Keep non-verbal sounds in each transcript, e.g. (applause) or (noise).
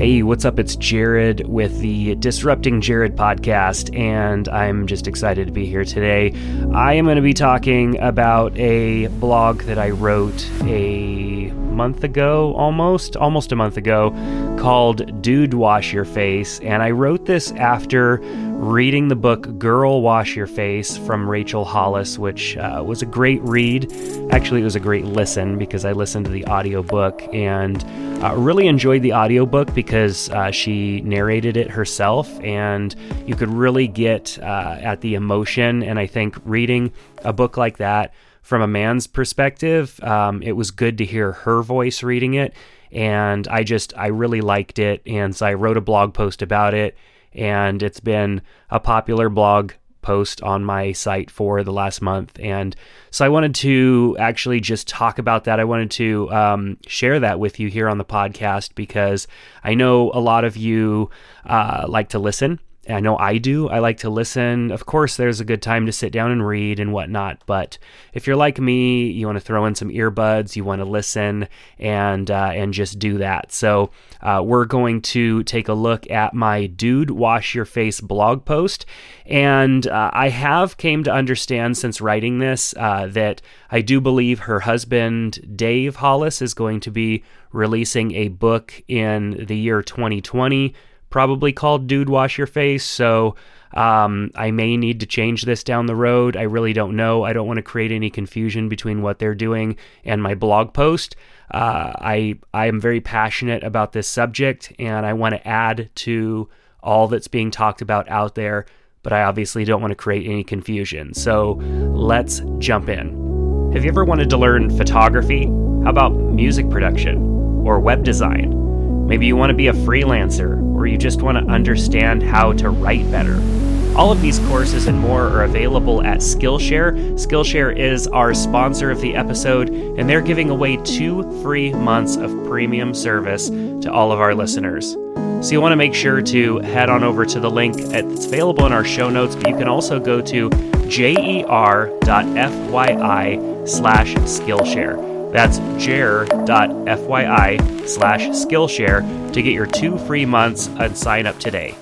Hey, what's up? It's Jared with the Disrupting Jared podcast, and I'm just excited to be here today. I am going to be talking about a blog that I wrote a month ago, almost, almost a month ago, called Dude Wash Your Face. And I wrote this after reading the book Girl Wash Your Face from Rachel Hollis, which uh, was a great read. Actually, it was a great listen because I listened to the audiobook and uh, really enjoyed the audiobook because uh, she narrated it herself and you could really get uh, at the emotion. And I think reading a book like that from a man's perspective, um, it was good to hear her voice reading it. And I just, I really liked it. And so I wrote a blog post about it. And it's been a popular blog post on my site for the last month. And so I wanted to actually just talk about that. I wanted to um, share that with you here on the podcast because I know a lot of you uh, like to listen I know I do. I like to listen. Of course, there's a good time to sit down and read and whatnot. But if you're like me, you want to throw in some earbuds, you want to listen and uh, and just do that. So uh, we're going to take a look at my "Dude Wash Your Face" blog post, and uh, I have came to understand since writing this uh, that I do believe her husband Dave Hollis is going to be releasing a book in the year 2020 probably called Dude Wash Your Face. So um, I may need to change this down the road. I really don't know. I don't want to create any confusion between what they're doing and my blog post. Uh, I I am very passionate about this subject, and I want to add to all that's being talked about out there. But I obviously don't want to create any confusion. So let's jump in. Have you ever wanted to learn photography? How about music production or web design? Maybe you want to be a freelancer or you just want to understand how to write better. All of these courses and more are available at Skillshare. Skillshare is our sponsor of the episode, and they're giving away two free months of premium service to all of our listeners. So you want to make sure to head on over to the link. It's available in our show notes, but you can also go to jer.fyi slash Skillshare. That's jer.fyi slash Skillshare to get your two free months and sign up today.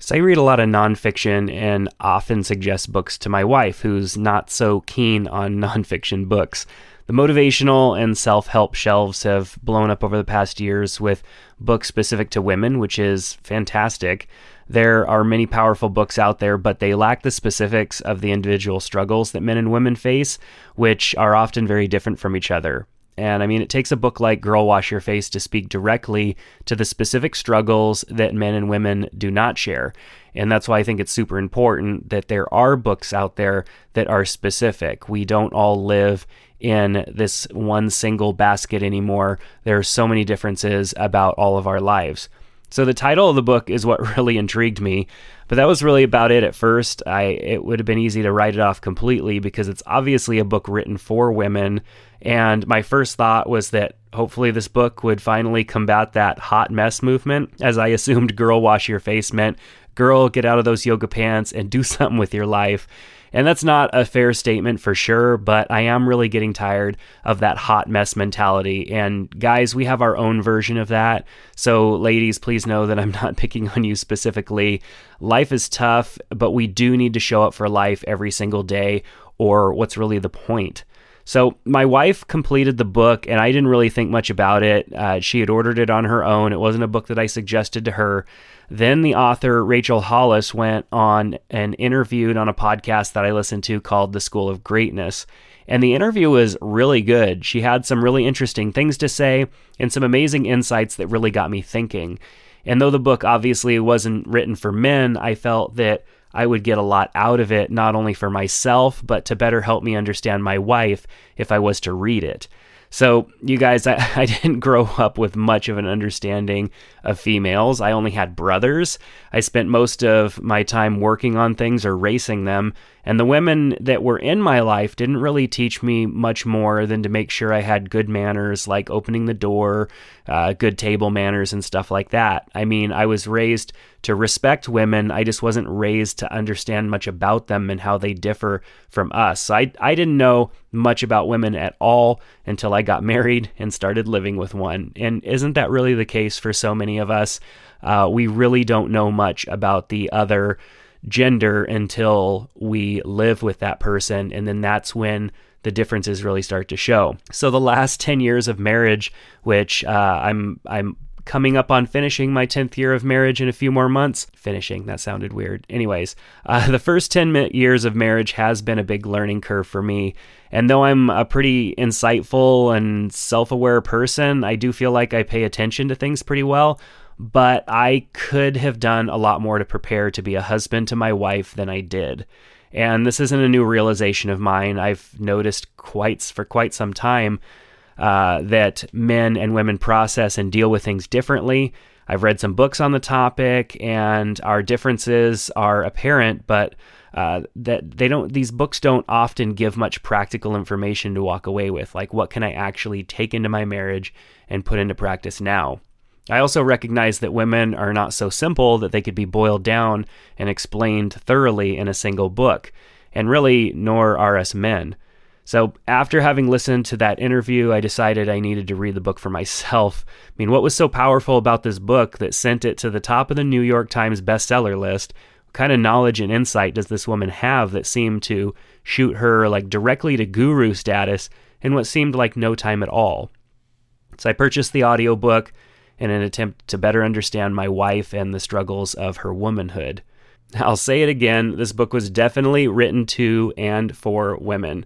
So I read a lot of nonfiction and often suggest books to my wife, who's not so keen on (laughs) nonfiction books. The motivational and self help shelves have blown up over the past years with books specific to women, which is fantastic. There are many powerful books out there, but they lack the specifics of the individual struggles that men and women face, which are often very different from each other. And I mean, it takes a book like Girl Wash Your Face to speak directly to the specific struggles that men and women do not share. And that's why I think it's super important that there are books out there that are specific. We don't all live in this one single basket anymore. There are so many differences about all of our lives. So the title of the book is what (laughs) really intrigued me, but that was really about it at first. I it would have been easy to write it off completely because it's obviously a book written for women, and my first thought was that hopefully this book would finally combat that hot mess movement, as I (laughs) assumed girl wash your face meant girl get out of those yoga pants and do (laughs) something with your life. And that's not a fair statement for sure, but I am really getting tired of that hot mess mentality. And guys, we have our own version of that. So, ladies, please know that I'm (laughs) not picking on you specifically. Life is tough, but we do need to show up for life every single day, or what's really the point? So, my wife completed the book, and I didn't really think much about it. Uh, she had ordered it on her own. It wasn't a book that I suggested to her. Then the author, Rachel Hollis, went on and interviewed on a podcast that I listened to called The School of Greatness. And the interview was really good. She had some really interesting things to say and some amazing insights that really got me thinking. And though the book obviously wasn't written for men, I felt that I would get a lot out of it, not only for myself, but to better help me understand my wife if I was to read it. So, you guys, I, (laughs) I didn't grow up with much of an understanding of females. I only had brothers. I spent most of my time working on things or racing them, And the women that were in my life didn't really teach me much more than to make sure I had good manners, like opening the door, uh, good table manners, and stuff like that. I mean, I was raised to respect women. I just wasn't raised to understand much about them and how they differ from us. So I, I didn't know much about women at all until I got (laughs) married and started living with one. And isn't that really the case for so many of us? Uh, we really don't know much about the other gender until we live with that person. And then that's when the differences really start to show. So the last 10 years of marriage, which uh, I'm, I'm coming up on finishing my 10th year of marriage in a few more months. Finishing, that sounded weird. Anyways, uh, (laughs) the first 10 years of marriage has been a big learning curve for me. And though I'm a pretty insightful and self aware person, I do feel like I pay attention to things pretty well but I could have done a lot more to prepare to be a husband to my wife than I did. And this isn't a new realization of mine. I've noticed quite for quite some time uh, that men and women process and deal with things differently. I've read some books on the topic, and our differences are apparent, but uh, that they don't. These books don't often give much practical information to walk away with, like what can I actually take into my marriage and put into practice now. I also recognize that women are not so simple that they could be boiled down and explained thoroughly in a single book, and really, nor are us men. So, after having listened to that interview, I decided I needed to read the book for myself. I mean, what was so powerful about this book that sent it to the top of the New York Times bestseller list? What kind of knowledge and insight does this woman have that seemed to shoot her like directly to guru status in what seemed like no time at all? So, I purchased the audiobook in an attempt to better understand my wife and the struggles of her womanhood. I'll say it again this book was definitely written to and for women.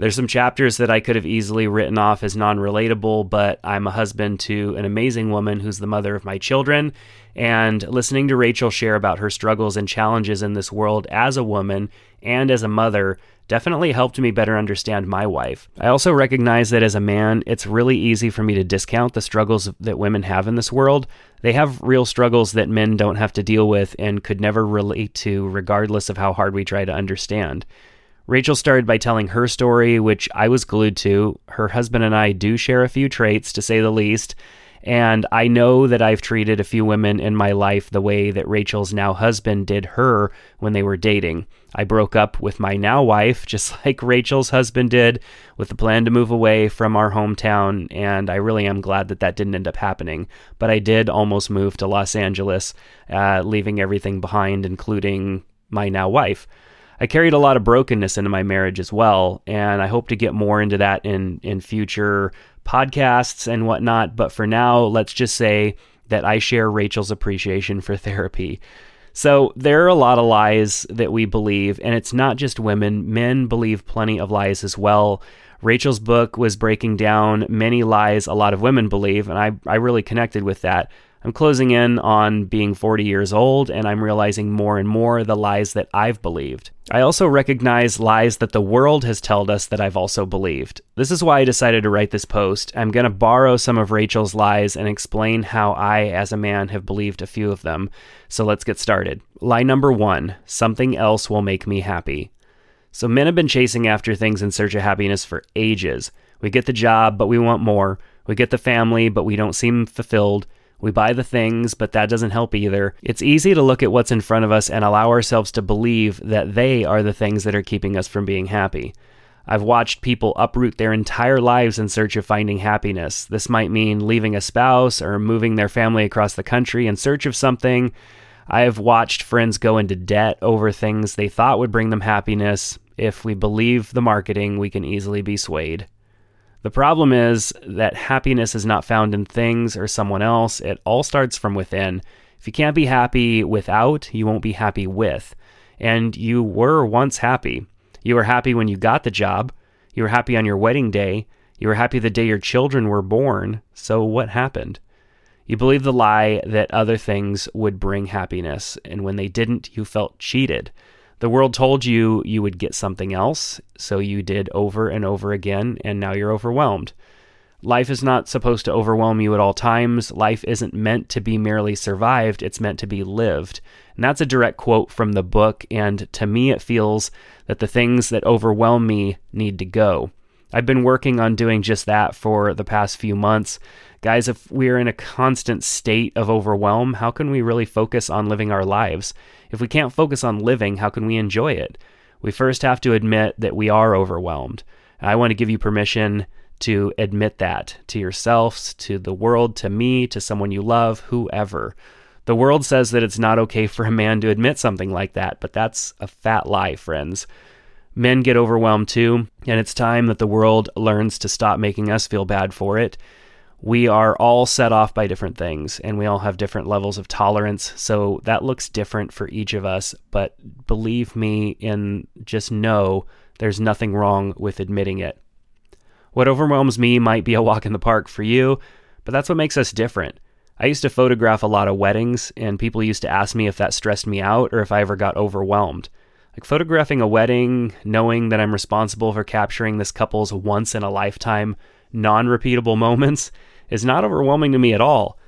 There's some chapters that I could have easily written off as non relatable, but I'm a husband to an amazing woman who's the mother of my children. And listening to Rachel share about her struggles and challenges in this world as a woman and as a mother definitely helped me better understand my wife. I also recognize that as a man, it's really easy for me to discount the struggles that women have in this world. They have real struggles that men don't have to deal with and could never relate to, regardless of how hard we try to understand. Rachel started by telling her story, which I was glued to. Her husband and I do share a few traits, to say the least. And I know that I've treated a few women in my life the way that Rachel's now husband did her when they were dating. I broke up with my now wife, just (laughs) like Rachel's husband did, with the plan to move away from our hometown, and I really am glad that that didn't end up happening. But I did almost move to Los Angeles, uh, leaving everything behind, including my now wife. I carried a lot of brokenness into my marriage as well, and I hope to get more into that in in future podcasts and whatnot. But for now, let's just say that I share Rachel's appreciation for (laughs) therapy. So there are a lot of lies that we believe, and it's not just women. Men believe plenty of lies as well. Rachel's book was breaking down many lies a lot of women believe, and I, I really connected with that. I'm closing in on being 40 years old, and I'm realizing more and more the lies that I've believed. I also recognize lies that the world has told us that I've also believed. This is why I decided to write this post. I'm going to borrow some of Rachel's lies and explain how I, as a man, have believed a few of them. So let's get started. Lie number one something else will make me happy. So, men have been chasing after things in search of happiness for ages. We get the job, but we want more. We get the family, but we don't seem fulfilled. We buy the things, but that doesn't help either. It's easy to look at what's in front of us and allow ourselves to believe that they are the things that are keeping us from being happy. I've watched people uproot their entire lives in search of finding happiness. This might mean leaving a spouse or moving their family across the country in search of something. I have watched friends go into debt over things they thought would bring them happiness. If we believe the marketing, we can easily be swayed. The problem is that happiness is not found in things or someone else. It all starts from within. If you can't be happy without, you won't be happy with. And you were once happy. You were happy when you got the job. You were happy on your wedding day. You were happy the day your children were born. So what happened? You believed the lie that other things would bring happiness, and when they didn't, you felt cheated. The world told you you would get something else, so you did over and over again, and now you're overwhelmed. Life is not supposed to overwhelm you at all times. Life isn't meant to be merely survived, it's meant to be lived. And that's a direct quote from the book. And to me, it feels that the things that overwhelm me need to go. I've been working on doing just that for the past few months. Guys, if we're in a constant state of overwhelm, how can we really focus on living our lives? If we can't focus on living, how can we enjoy it? We first have to admit that we are overwhelmed. I want to give you permission to admit that to yourselves, to the world, to me, to someone you love, whoever. The world says that it's not okay for a man to admit something like that, but that's a fat lie, friends. Men get overwhelmed too, and it's time that the world learns to stop making us feel bad for it. We are all set off by different things, and we all have different levels of tolerance, so that looks different for each of us. But believe me, and just know there's nothing wrong with admitting it. What overwhelms me might be a walk in the park for you, but that's what makes us different. I used to photograph a lot of weddings, and people used to ask me if that stressed me out or if I ever got overwhelmed. Like photographing a wedding, knowing that I'm responsible for capturing this couple's once in a lifetime, non repeatable moments, is not overwhelming to me at all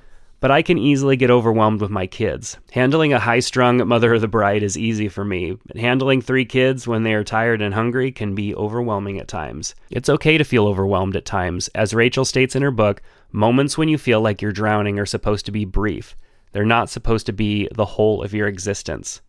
but I can easily get overwhelmed with my kids. Handling a high strung mother of the bride is easy for me, but handling three kids when they are tired and hungry can be overwhelming at times. It's okay to feel overwhelmed at times. As Rachel states in her book, moments when you feel like you're drowning are supposed to be brief, they're not supposed to be the whole of your existence.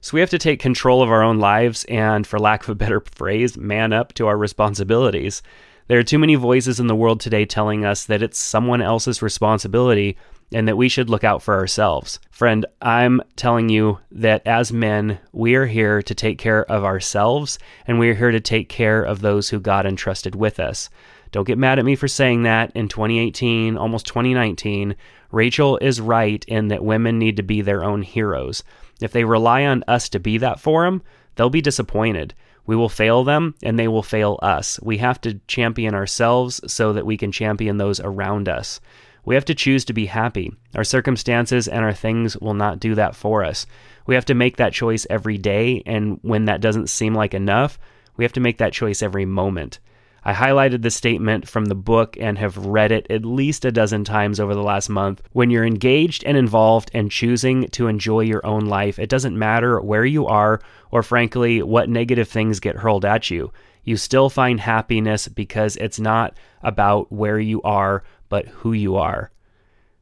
So we have to take control of our own lives and, for lack of a better phrase, man up to our responsibilities. There are too many voices in the world today telling us that it's someone else's responsibility and that we should look out for ourselves. Friend, I'm telling you that as men, we are here to take care of ourselves and we are here to take care of those who God entrusted with us. Don't get mad at me for saying that in 2018, almost 2019. Rachel is right in that women need to be their own heroes. If they rely on us to be that for them, they'll be disappointed. We will fail them and they will fail us. We have to champion ourselves so that we can champion those around us. We have to choose to be happy. Our circumstances and our things will not do that for us. We have to make that choice every day, and when that doesn't seem like enough, we have to make that choice every moment. I highlighted the statement from the book and have read it at least a dozen times over the last month. When you're engaged and involved and choosing to enjoy your own life, it doesn't matter where you are or, frankly, what negative things get hurled at you. You still find happiness because it's not about where you are but who you are.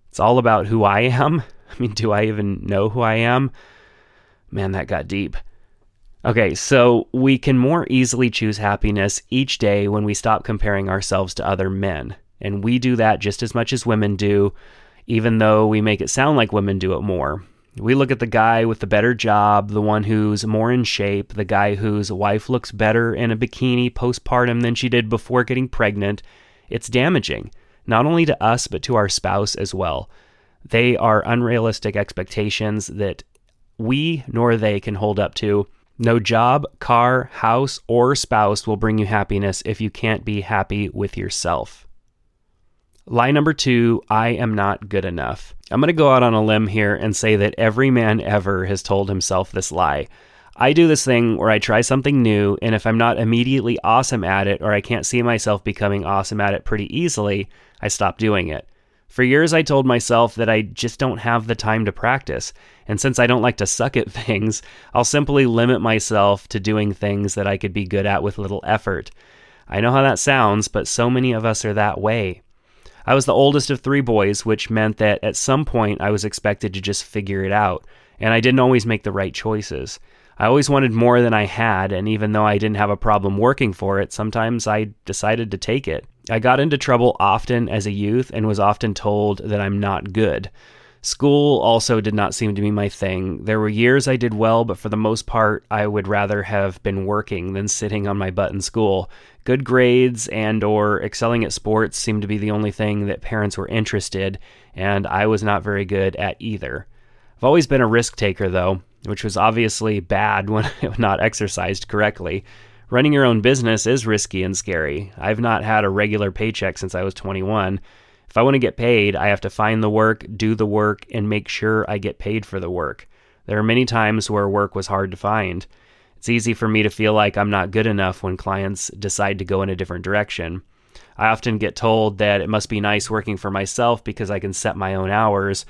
It's all about who I am. (laughs) I mean, do I even know who I am? Man, that got deep. Okay, so we can more easily choose happiness each day when we stop comparing ourselves to other men. And we do that just as much as women do, even though we make it sound like women do it more. We look at the guy with the better job, the one who's more in shape, the guy whose wife looks better in a bikini postpartum than she did before getting pregnant. It's damaging not only to us, but to our spouse as well. They are unrealistic expectations that we nor they can hold up to. No job, car, house, or spouse will bring you happiness if you can't be happy with yourself. Lie number two I am not good enough. I'm going to go out on a limb here and say that every man ever has told himself this lie. I do this thing where I try something new, and if I'm not immediately awesome at it, or I can't see myself becoming awesome at it pretty easily, I stop doing it. For years, I told myself that I just don't have the time to practice. And since I don't like to suck at (laughs) things, I'll simply limit myself to doing things that I could be good at with little effort. I know how that sounds, but so many of us are that way. I was the oldest of three boys, which meant that at some point I was expected to just figure it out, and I didn't always make the right choices. I always wanted more than I had, and even though I didn't have a problem working for it, sometimes I decided to take it. I got into trouble often as a youth and was often told that I'm not good. School also did not seem to be my thing. There were years I did well, but for the most part, I would rather have been working than sitting on my butt in school. Good grades and or excelling at sports seemed to be the only thing that parents were interested, and I was not very good at either. I've always been a risk taker though, which was obviously bad (laughs) when not exercised correctly. Running your own business is risky and scary. I've not had a regular paycheck since I was 21. If I want to get paid, I have to find the work, do the work, and make sure I get paid for the work. There are many times where work was hard to find. It's easy for me to feel like I'm not good enough when clients decide to go in a different direction. I often get told that it must be nice working for myself because I can set my own hours.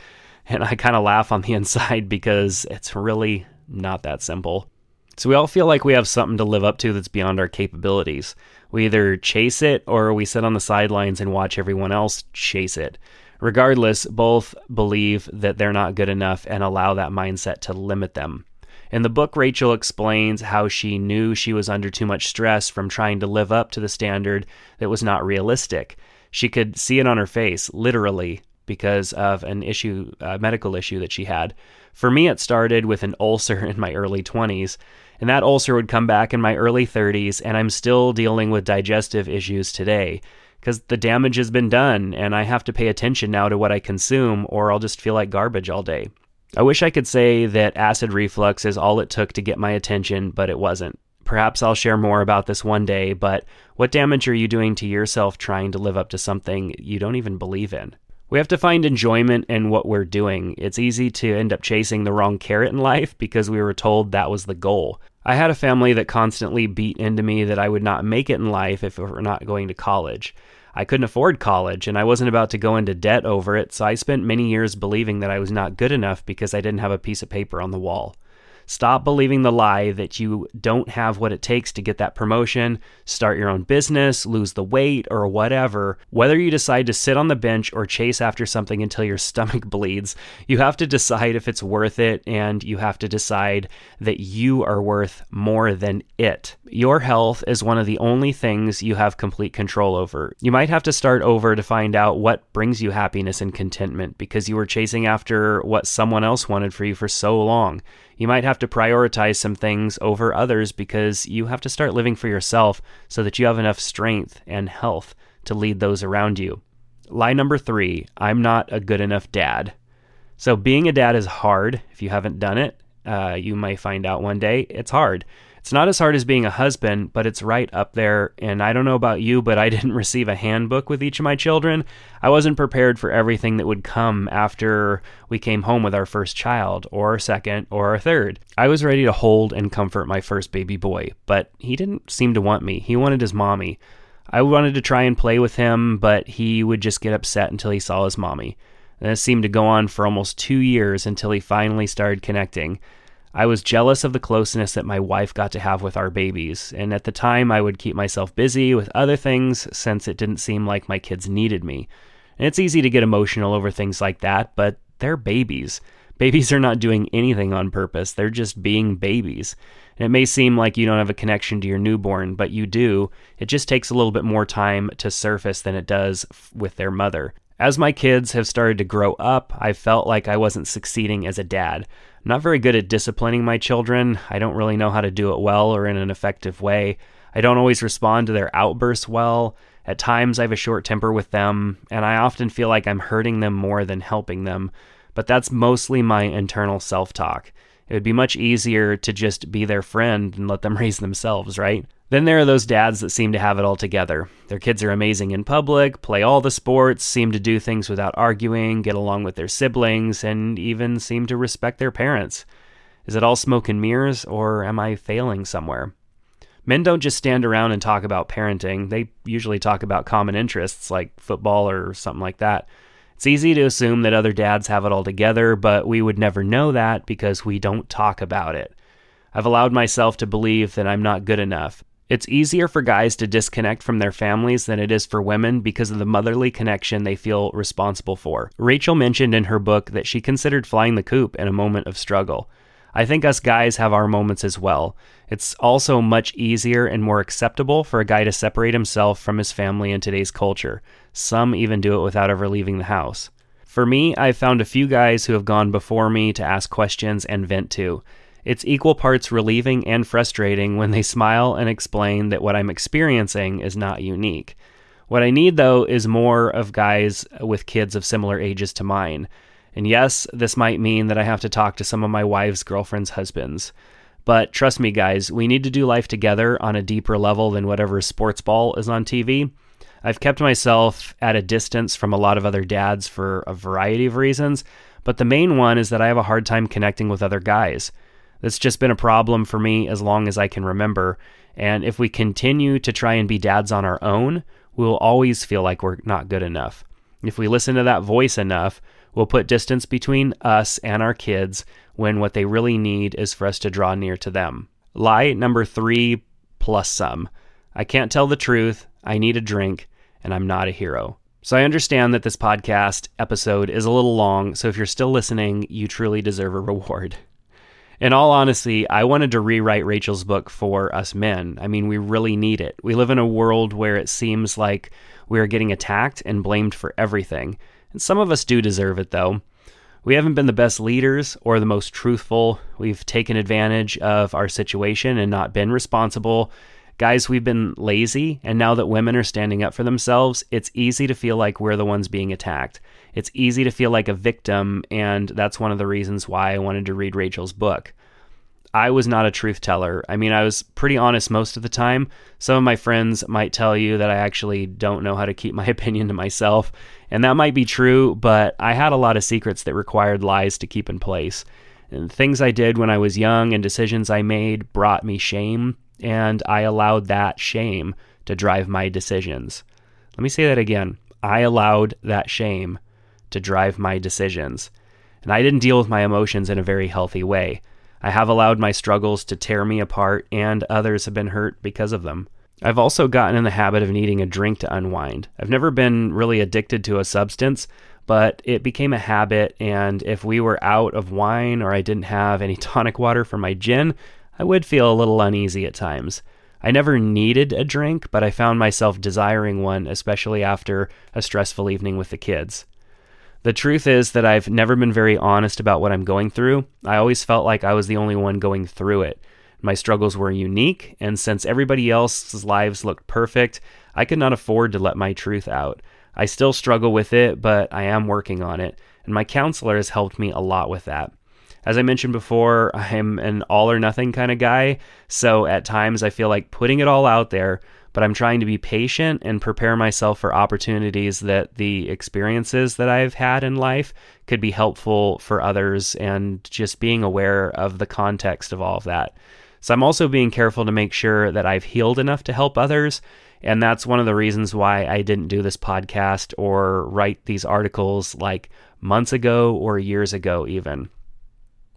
And I kind of laugh on the (laughs) inside because it's really not that simple. So we all feel like we have something to live up to that's beyond our capabilities. We either chase it or we sit on the sidelines and watch everyone else chase it. Regardless, both believe that they're not good enough and allow that mindset to limit them. In the book, Rachel explains how she knew she was under too much stress from trying to live up to the standard that was not realistic. She could see it on her face, literally, because of an issue, a medical issue that she had. For me, it started with an ulcer (laughs) in my early 20s, and that ulcer would come back in my early 30s, and I'm still dealing with digestive issues today because the damage has been done, and I have to pay attention now to what I consume, or I'll just feel like garbage all day. I wish I could say that acid reflux is all it took to get my attention, but it wasn't. Perhaps I'll share more about this one day, but what damage are you doing to yourself trying to live up to something you don't even believe in? We have to find enjoyment in what we're doing. It's easy to end up chasing the wrong carrot in life (laughs) because we were told that was the goal. I had a family that constantly beat into me that I would not make it in life if we were not going to college. I couldn't afford college and I wasn't about to go into debt over it, so I spent many years believing that I was not good enough because I didn't have a piece of paper on the wall. Stop believing the lie that you don't have what it takes to get that promotion, start your own business, lose the weight, or whatever. Whether you decide to sit on the bench or chase after something until your (laughs) stomach bleeds, you have to decide if it's worth it and you have to decide that you are worth more than it. Your health is one of the only things you have complete control over. You might have to start over to find out what brings you happiness and contentment because you were chasing after what someone else wanted for you for so long. You might have to prioritize some things over others because you have to start living for yourself so that you have enough strength and health to lead those around you. Lie number three I'm not a good enough dad. So, being a dad is hard. If you haven't done it, uh, you might find out one day it's hard. It's not as hard as being a husband, but it's right up there. And I don't know about you, but I (laughs) didn't receive a handbook with each of my children. I wasn't prepared for everything that would come after we came home with our first child, or our second, or our third. I was ready to hold and comfort my first baby boy, but he didn't seem to want me. He wanted his mommy. I wanted to try and play with him, but he would just get upset until he saw his mommy. And this seemed to go on for almost two years until he finally started connecting. I was jealous of the closeness that my wife got to have with our babies, and at the time I would keep myself busy with other things since it didn't seem like my kids needed me. And it's easy to get emotional over things like that, but they're babies. Babies are not doing anything on purpose, they're just being babies. And it may seem like you don't have a connection to your newborn, but you do. It just takes a little bit more time to surface than it does with their mother. As my kids have started to grow up, I felt like I wasn't succeeding as a dad. Not very good at disciplining my children. I don't really know how to do it well or in an effective way. I don't always respond to their outbursts well. At times, I have a short temper with them, and I often feel like I'm hurting them more than helping them. But that's mostly my internal self talk. It would be much easier to just be their friend and let them (laughs) raise themselves, right? Then there are those dads that seem to have it all together. Their kids are amazing in public, play all the sports, seem to do things without arguing, get along with their siblings, and even seem to respect their parents. Is it all smoke and mirrors, or am I failing somewhere? Men don't just stand around and talk about parenting, they usually talk about common interests like football or something like that. It's easy to assume that other dads have it all together, but we would never know that because we don't talk about it. I've allowed myself to believe that I'm not good enough, it's easier for guys to disconnect from their families than it is for women because of the motherly connection they feel responsible for. Rachel mentioned in her book that she considered flying the coop in a moment of struggle. I think us guys have our moments as well. It's also much easier and more acceptable for a guy to separate himself from his family in today's culture. Some even do it without ever leaving the house. For me, I've found a few guys who have gone before me to ask questions and vent to. It's equal parts relieving and frustrating when they smile and explain that what I'm experiencing is not unique. What I need, though, is more of guys with kids of similar ages to mine. And yes, this might mean that I have to talk to some of my wife's girlfriend's husbands. But trust me, guys, we need to do life together on a deeper level than whatever sports ball is on TV. I've kept myself at a distance from a lot of other dads for a variety of reasons, but the main one is that I have a hard time connecting with other guys. That's just been a problem for me as long as I can remember. And if we continue to try and be dads on our own, we will always feel like we're not good enough. If we listen to that voice enough, we'll put distance between us and our kids when what they really need is for us to draw near to them. Lie number three plus some. I can't tell the truth. I need a drink, and I'm not a hero. So I understand that this podcast episode is a little long, so if you're still listening, you truly deserve a reward. (laughs) In all honesty, I wanted to rewrite Rachel's book for us men. I mean, we really need it. We live in a world where it seems like we are getting attacked and blamed for everything. And some of us do deserve it, though. We haven't been the best leaders or the most truthful. We've taken advantage of our situation and not been responsible. Guys, we've been lazy, and now that women are standing up for themselves, it's easy to feel like we're the ones being attacked. It's easy to feel like a victim, and that's one of the reasons why I wanted to read Rachel's book. I was not a truth teller. I mean, I was pretty honest most of the time. Some of my friends might tell you that I actually don't know how to keep (laughs) my opinion to myself, and that might be true, but I had a lot of secrets that required lies to keep in place. And things I did when I was young and decisions I made brought me shame, and I allowed that shame to drive my decisions. Let me say that again. I allowed that shame to drive my decisions. And I didn't deal with my emotions in a very healthy way. I have allowed my struggles to tear me apart, and others have been hurt because of them. I've also gotten in the habit of needing a drink to unwind. I've never been really addicted to a substance, but it became a habit, and if we were out of wine or I didn't have any (laughs) tonic water for my gin, I would feel a little uneasy at times. I never needed a drink, but I found myself desiring one, especially after a stressful evening with the kids. The truth is that I've never been very honest about what I'm going through. I always felt like I was the only one going through it. My struggles were unique, and since everybody else's lives looked perfect, I could not afford to let my truth out. I still struggle with it, but I am working on it, and my counselor has helped me a lot with that. As I mentioned before, (laughs) I'm an all or nothing kind of guy, so at times I feel like putting it all out there but I'm trying to be patient and prepare myself for opportunities that the experiences that I've had in life could be helpful for others and just being aware of the context of all of that. So I'm also being careful to make sure that I've healed enough to help others. And that's one of the reasons why I didn't do this podcast or write these articles like months ago or years ago, even.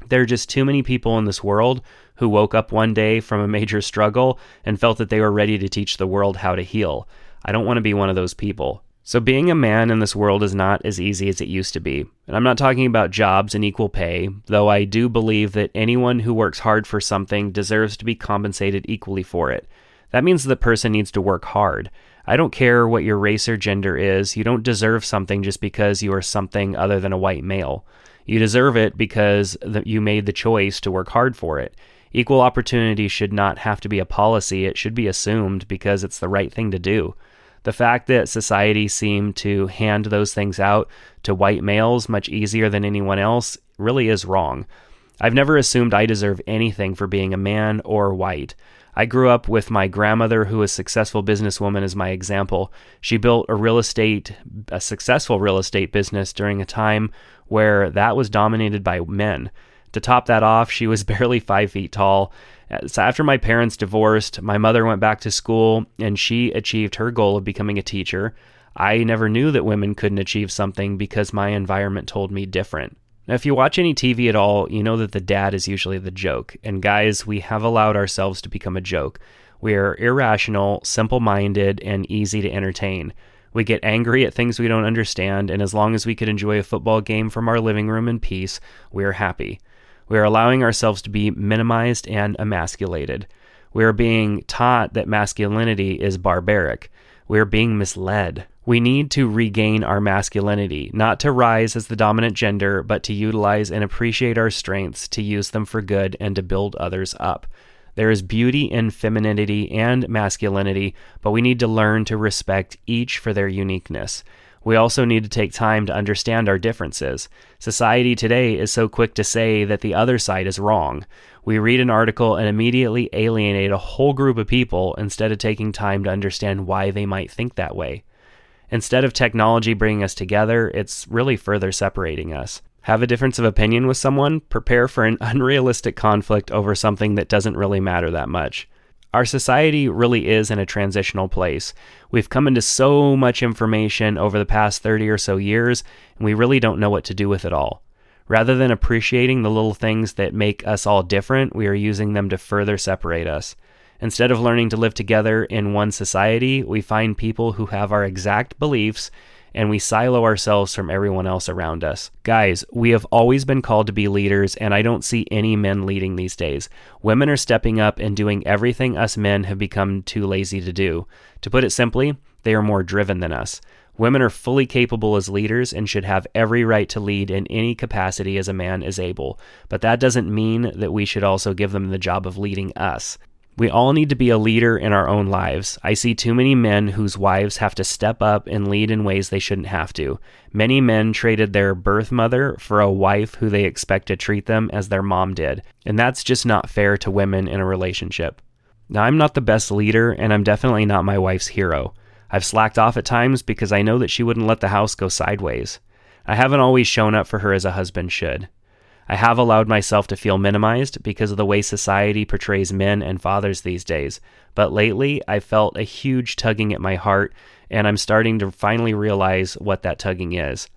There are just too many people in this world who woke up one day from a major struggle and felt that they were ready to teach the world how to heal. I don't want to be one of those people. So, being a man in this world is not as easy as it used to be. And I'm not talking about jobs and equal pay, though I do believe that anyone who works hard for something deserves to be compensated equally for it. That means the person needs to work hard. I don't care what your race or gender is, you don't deserve something just because you are something other than a white male. You deserve it because you made the choice to work hard for it. Equal opportunity should not have to be a policy, it should be assumed because it's the right thing to do. The fact that society seemed to hand those things out to white males much easier than anyone else really is wrong. I've never assumed I deserve anything for being a man or white. I grew up with my grandmother, who was a successful businesswoman, as my example. She built a real estate, a successful real estate business during a time where that was dominated by men. To top that off, she was (laughs) barely five feet tall. So after my parents divorced, my mother went back to school and she achieved her goal of becoming a teacher. I never knew that women couldn't achieve something because my environment told me different. Now, if you watch any TV at all, you know that the dad is usually the joke. And guys, we have allowed ourselves to become a joke. We are irrational, simple minded, and easy to entertain. We get angry at things we don't understand, and as long as we could enjoy a football game from our living room in peace, we are happy. We are allowing ourselves to be minimized and emasculated. We are being taught that masculinity is barbaric. We are being misled. We need to regain our masculinity, not to rise as the dominant gender, but to utilize and appreciate our strengths, to use them for good, and to build others up. There is beauty in femininity and masculinity, but we need to learn to respect each for their uniqueness. We also need to take time to understand our differences. Society today is so quick to say that the other side is wrong. We read an article and immediately alienate a whole group of people instead of taking time to understand why they might think that way. Instead of technology bringing us together, it's really further separating us. Have a difference of opinion with someone, prepare for an (laughs) unrealistic conflict over something that doesn't really matter that much. Our society really is in a transitional place. We've come into so much information over the past 30 or so years, and we really don't know what to do with it all. Rather than appreciating the little things that make us all different, we are using them to further separate us. Instead of learning to live together in one society, we find people who have our exact beliefs and we silo ourselves from everyone else around us. Guys, we have always been called to be leaders, and I don't see any men leading these days. Women are stepping up and doing everything us men have become too lazy to do. To put it simply, they are more driven than us. Women are fully capable as leaders and should have every right to lead in any capacity as a man is able, but that doesn't mean that we should also give them the job of leading us. We all need to be a leader in our own lives. I see too many men whose wives have to step up and lead in ways they shouldn't have to. Many men traded their birth mother for a wife who they expect to treat them as their mom did, and that's just not fair to women in a relationship. Now, I'm not the best leader, and I'm definitely not my wife's hero. I've slacked off at times because I know that she wouldn't let the house go sideways. I haven't always shown up for her as a husband should. I have allowed myself to feel minimized because of the way society portrays men and fathers these days, but lately I felt a huge tugging at my heart, and I'm starting to finally realize what that tugging is.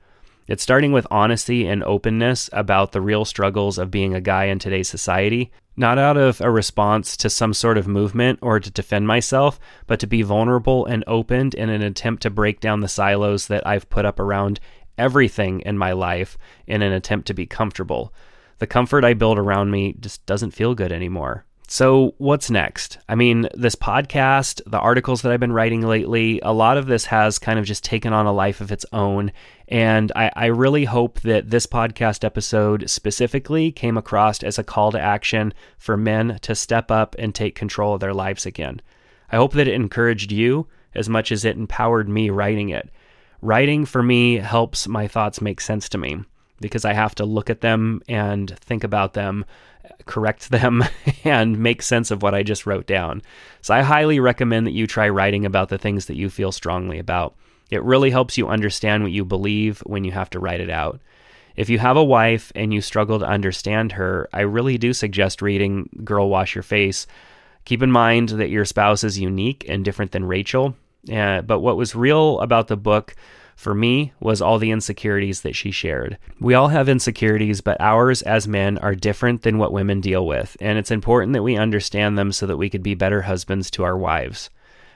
It's starting with honesty and openness about the real struggles of being a guy in today's society, not out of a response to some sort of movement or to defend myself, but to be vulnerable and opened in an attempt to break down the silos that I've put up around everything in my life in an attempt to be comfortable. The comfort I build around me just doesn't feel good anymore. So, what's next? I mean, this podcast, the articles that I've been writing lately, a lot of this has kind of just taken on a life of its own. And I, I, really hope that this podcast episode specifically came across as a call to action for men to step up and take control of their lives again. I hope that it encouraged you as much as it empowered me writing it. Writing for me helps my thoughts make sense to me because I have to look at them and think about them, correct them, (laughs) and make sense of what I just wrote down. So I highly recommend that you try writing about the things that you feel strongly about. It really helps you understand what you believe when you have to write it out. If you have a wife and you struggle to understand her, I really do suggest reading Girl Wash Your Face. Keep in mind that your spouse is unique and different than Rachel, uh, but what was real about the book for me was all the insecurities that she shared. We all have insecurities, but ours as men are different than what women deal with, and it's important that we understand them so that we could be better husbands to our wives.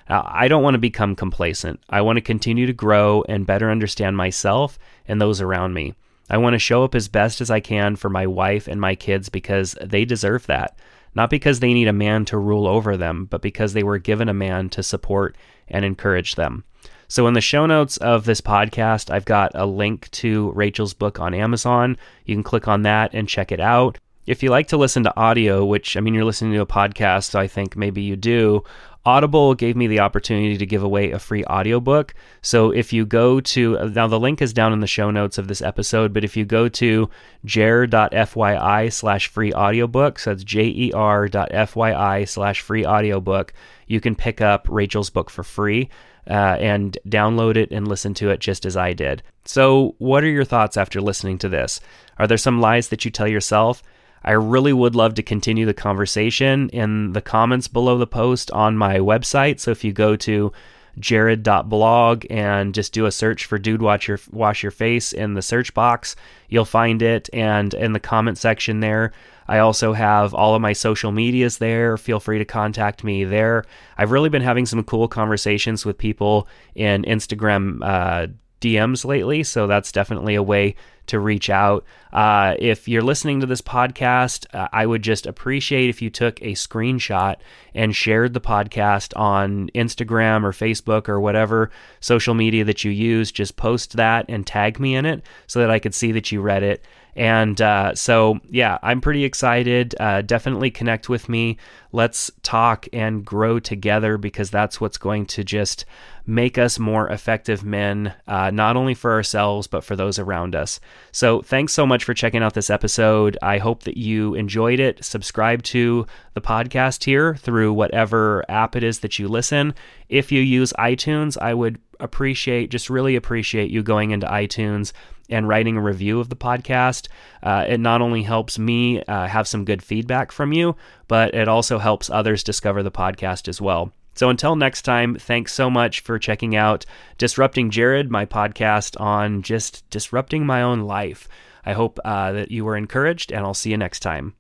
Now, I don't want to become complacent. I want to continue to grow and better understand myself and those around me. I want to show up as best as I can for my wife and my kids because they deserve that. Not because they need a man to rule over them, but because they were given a man to support and encourage them. So, in the show notes of this podcast, I've got a link to Rachel's book on Amazon. You can click on that and check it out. If you like to listen to audio, which I mean, you're listening to a podcast, so I think maybe you do, Audible gave me the opportunity to give away a free audiobook. So if you go to, now the link is down in the show notes of this episode, but if you go to jer.fyi slash free audiobook, so that's jer.fyi slash free audiobook, you can pick up Rachel's book for free. Uh, and download it and listen to it just as I did. So, what are your thoughts after listening to this? Are there some lies that you tell yourself? I really would love to continue the conversation in the comments below the post on my website. So if you go to jared.blog and just do a search for dude watch your wash your face in the search box you'll find it. And in the comment section there i also have all of my social medias there. Feel free to contact me there. I've really been having some cool conversations with people in instagram uh, DMs lately, so that's definitely a way to reach out. Uh, if you're listening to this podcast, uh, I would just appreciate if you took a screenshot and shared the podcast on Instagram or Facebook or whatever social media that you use. Just post that and tag me in it so that I could see that you read it. And uh, so, yeah, I'm pretty excited. Uh, definitely connect with me. Let's talk and grow together because that's what's going to just make us more effective men, uh, not only for ourselves, but for those around us. So, thanks so much for checking out this episode. I hope that you enjoyed it. Subscribe to the podcast here through whatever app it is that you listen. If you use iTunes, I would appreciate, just really appreciate you going into iTunes and writing a review of the podcast. Uh, it not only helps me uh, have some good feedback from you, but it also helps others discover the podcast as well. So until next time, thanks so much for checking out Disrupting Jared, my podcast on just disrupting my own life. I hope uh, that you were encouraged, and I'll see you next time.